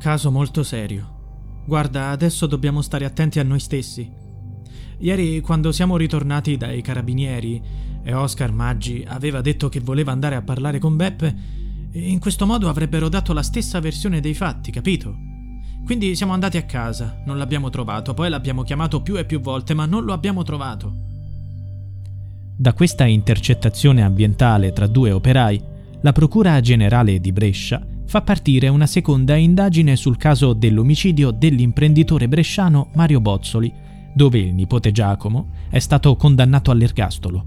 Caso molto serio. Guarda, adesso dobbiamo stare attenti a noi stessi. Ieri, quando siamo ritornati dai carabinieri e Oscar Maggi aveva detto che voleva andare a parlare con Beppe, in questo modo avrebbero dato la stessa versione dei fatti, capito? Quindi siamo andati a casa, non l'abbiamo trovato, poi l'abbiamo chiamato più e più volte, ma non lo abbiamo trovato. Da questa intercettazione ambientale tra due operai, la Procura Generale di Brescia fa partire una seconda indagine sul caso dell'omicidio dell'imprenditore bresciano Mario Bozzoli, dove il nipote Giacomo è stato condannato all'ergastolo.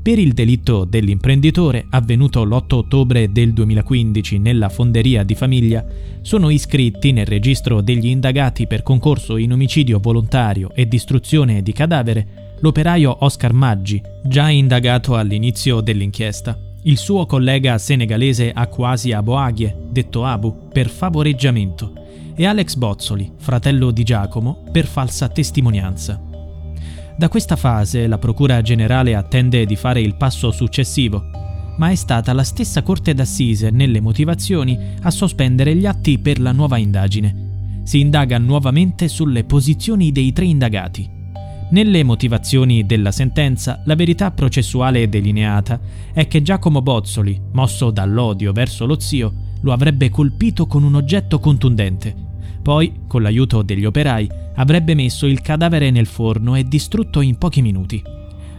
Per il delitto dell'imprenditore, avvenuto l'8 ottobre del 2015 nella fonderia di famiglia, sono iscritti nel registro degli indagati per concorso in omicidio volontario e distruzione di cadavere l'operaio Oscar Maggi, già indagato all'inizio dell'inchiesta, il suo collega senegalese Akwasi Aboagye, detto Abu, per favoreggiamento, e Alex Bozzoli, fratello di Giacomo, per falsa testimonianza. Da questa fase la Procura Generale attende di fare il passo successivo, ma è stata la stessa Corte d'Assise nelle motivazioni a sospendere gli atti per la nuova indagine. Si indaga nuovamente sulle posizioni dei tre indagati. Nelle motivazioni della sentenza, la verità processuale delineata è che Giacomo Bozzoli, mosso dall'odio verso lo zio, lo avrebbe colpito con un oggetto contundente. Poi, con l'aiuto degli operai, avrebbe messo il cadavere nel forno e distrutto in pochi minuti.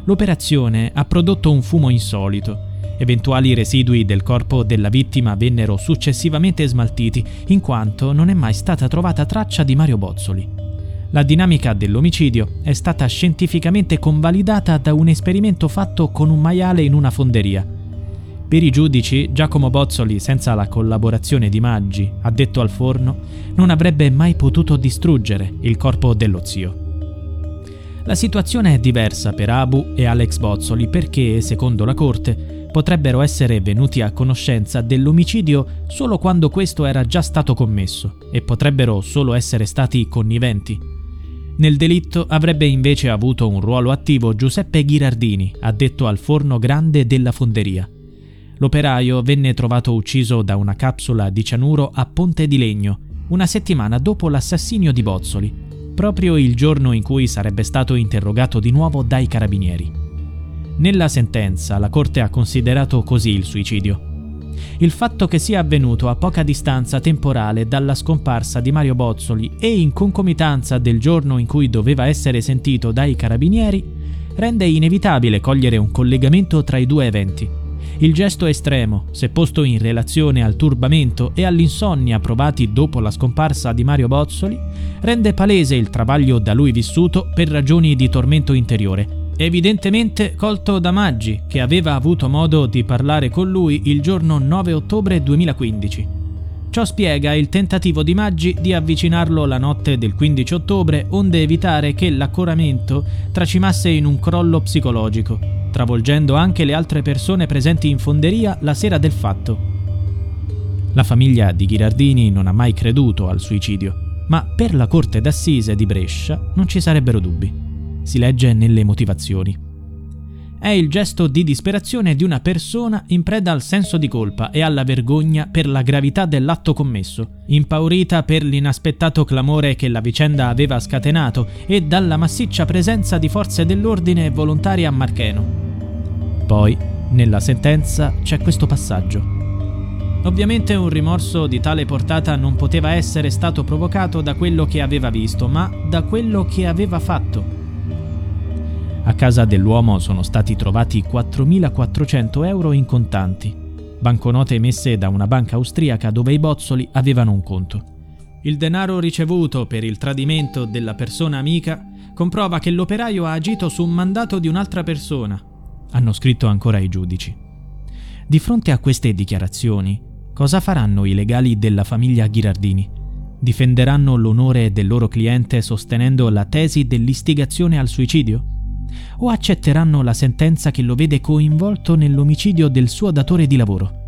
L'operazione ha prodotto un fumo insolito. Eventuali residui del corpo della vittima vennero successivamente smaltiti, in quanto non è mai stata trovata traccia di Mario Bozzoli. La dinamica dell'omicidio è stata scientificamente convalidata da un esperimento fatto con un maiale in una fonderia. Per i giudici, Giacomo Bozzoli, senza la collaborazione di Maggi, addetto al forno, non avrebbe mai potuto distruggere il corpo dello zio. La situazione è diversa per Abu e Alex Bozzoli perché, secondo la Corte, potrebbero essere venuti a conoscenza dell'omicidio solo quando questo era già stato commesso e potrebbero solo essere stati conniventi. Nel delitto avrebbe invece avuto un ruolo attivo Giuseppe Ghirardini, addetto al forno grande della fonderia. L'operaio venne trovato ucciso da una capsula di cianuro a Ponte di Legno, una settimana dopo l'assassinio di Bozzoli, proprio il giorno in cui sarebbe stato interrogato di nuovo dai carabinieri. Nella sentenza la Corte ha considerato così il suicidio. Il fatto che sia avvenuto a poca distanza temporale dalla scomparsa di Mario Bozzoli e in concomitanza del giorno in cui doveva essere sentito dai carabinieri rende inevitabile cogliere un collegamento tra i due eventi. Il gesto estremo, se posto in relazione al turbamento e all'insonnia provati dopo la scomparsa di Mario Bozzoli, rende palese il travaglio da lui vissuto per ragioni di tormento interiore evidentemente colto da Maggi, che aveva avuto modo di parlare con lui il giorno 9 ottobre 2015. Ciò spiega il tentativo di Maggi di avvicinarlo la notte del 15 ottobre onde evitare che l'accoramento tracimasse in un crollo psicologico, travolgendo anche le altre persone presenti in fonderia la sera del fatto. La famiglia di Ghirardini non ha mai creduto al suicidio, ma per la Corte d'Assise di Brescia non ci sarebbero dubbi si legge nelle motivazioni. È il gesto di disperazione di una persona in preda al senso di colpa e alla vergogna per la gravità dell'atto commesso, impaurita per l'inaspettato clamore che la vicenda aveva scatenato e dalla massiccia presenza di forze dell'ordine volontari a Marcheno. Poi, nella sentenza, c'è questo passaggio. Ovviamente un rimorso di tale portata non poteva essere stato provocato da quello che aveva visto, ma da quello che aveva fatto. A casa dell'uomo sono stati trovati 4.400 euro in contanti, banconote emesse da una banca austriaca dove i bozzoli avevano un conto. Il denaro ricevuto per il tradimento della persona amica comprova che l'operaio ha agito su un mandato di un'altra persona, hanno scritto ancora i giudici. Di fronte a queste dichiarazioni, cosa faranno i legali della famiglia Ghirardini? Difenderanno l'onore del loro cliente sostenendo la tesi dell'istigazione al suicidio? O accetteranno la sentenza che lo vede coinvolto nell'omicidio del suo datore di lavoro.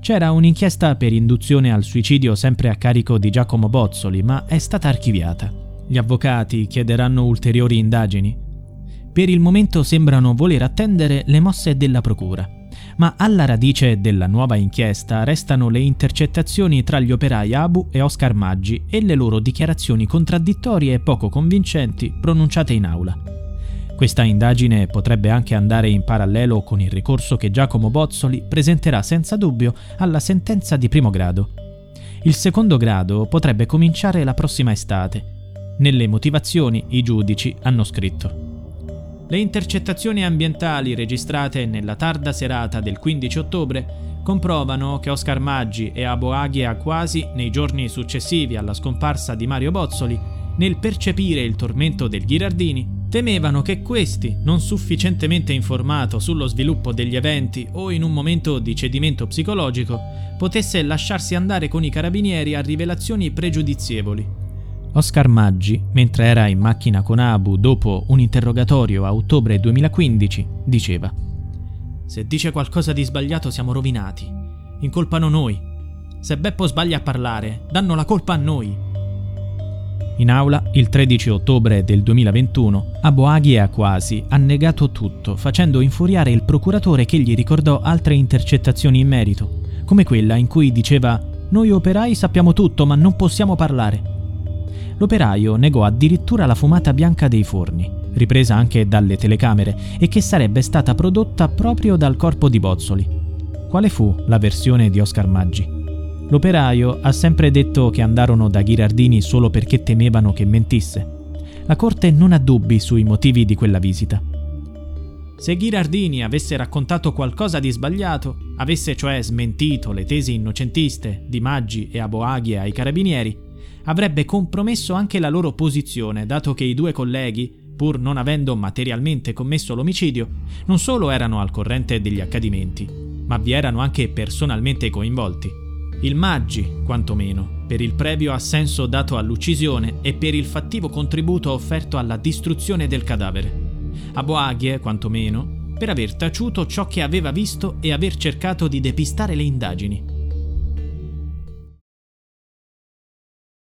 C'era un'inchiesta per induzione al suicidio sempre a carico di Giacomo Bozzoli, ma è stata archiviata. Gli avvocati chiederanno ulteriori indagini. Per il momento sembrano voler attendere le mosse della procura, ma alla radice della nuova inchiesta restano le intercettazioni tra gli operai Abu e Oscar Maggi e le loro dichiarazioni contraddittorie e poco convincenti pronunciate in aula. Questa indagine potrebbe anche andare in parallelo con il ricorso che Giacomo Bozzoli presenterà senza dubbio alla sentenza di primo grado. Il secondo grado potrebbe cominciare la prossima estate. Nelle motivazioni i giudici hanno scritto le intercettazioni ambientali registrate nella tarda serata del 15 ottobre comprovano che Oscar Maggi e Aboaghi Quasi, nei giorni successivi alla scomparsa di Mario Bozzoli, nel percepire il tormento del Ghirardini, temevano che questi, non sufficientemente informato sullo sviluppo degli eventi o in un momento di cedimento psicologico, potesse lasciarsi andare con i carabinieri a rivelazioni pregiudizievoli Oscar Maggi, mentre era in macchina con Abu dopo un interrogatorio a ottobre 2015, diceva Se dice qualcosa di sbagliato siamo rovinati. Incolpano noi. Se Beppo sbaglia a parlare, danno la colpa a noi. In aula, il 13 ottobre del 2021, Abu Aghi e Aquasi ha negato tutto, facendo infuriare il procuratore che gli ricordò altre intercettazioni in merito, come quella in cui diceva Noi operai sappiamo tutto, ma non possiamo parlare l'operaio negò addirittura la fumata bianca dei forni, ripresa anche dalle telecamere e che sarebbe stata prodotta proprio dal corpo di Bozzoli. Quale fu la versione di Oscar Maggi? L'operaio ha sempre detto che andarono da Ghirardini solo perché temevano che mentisse. La corte non ha dubbi sui motivi di quella visita. Se Ghirardini avesse raccontato qualcosa di sbagliato, avesse cioè smentito le tesi innocentiste di Maggi e Aboaghi ai carabinieri, avrebbe compromesso anche la loro posizione, dato che i due colleghi, pur non avendo materialmente commesso l'omicidio, non solo erano al corrente degli accadimenti, ma vi erano anche personalmente coinvolti. Il Maggi, quantomeno, per il previo assenso dato all'uccisione e per il fattivo contributo offerto alla distruzione del cadavere. A Boaghie, quantomeno, per aver taciuto ciò che aveva visto e aver cercato di depistare le indagini.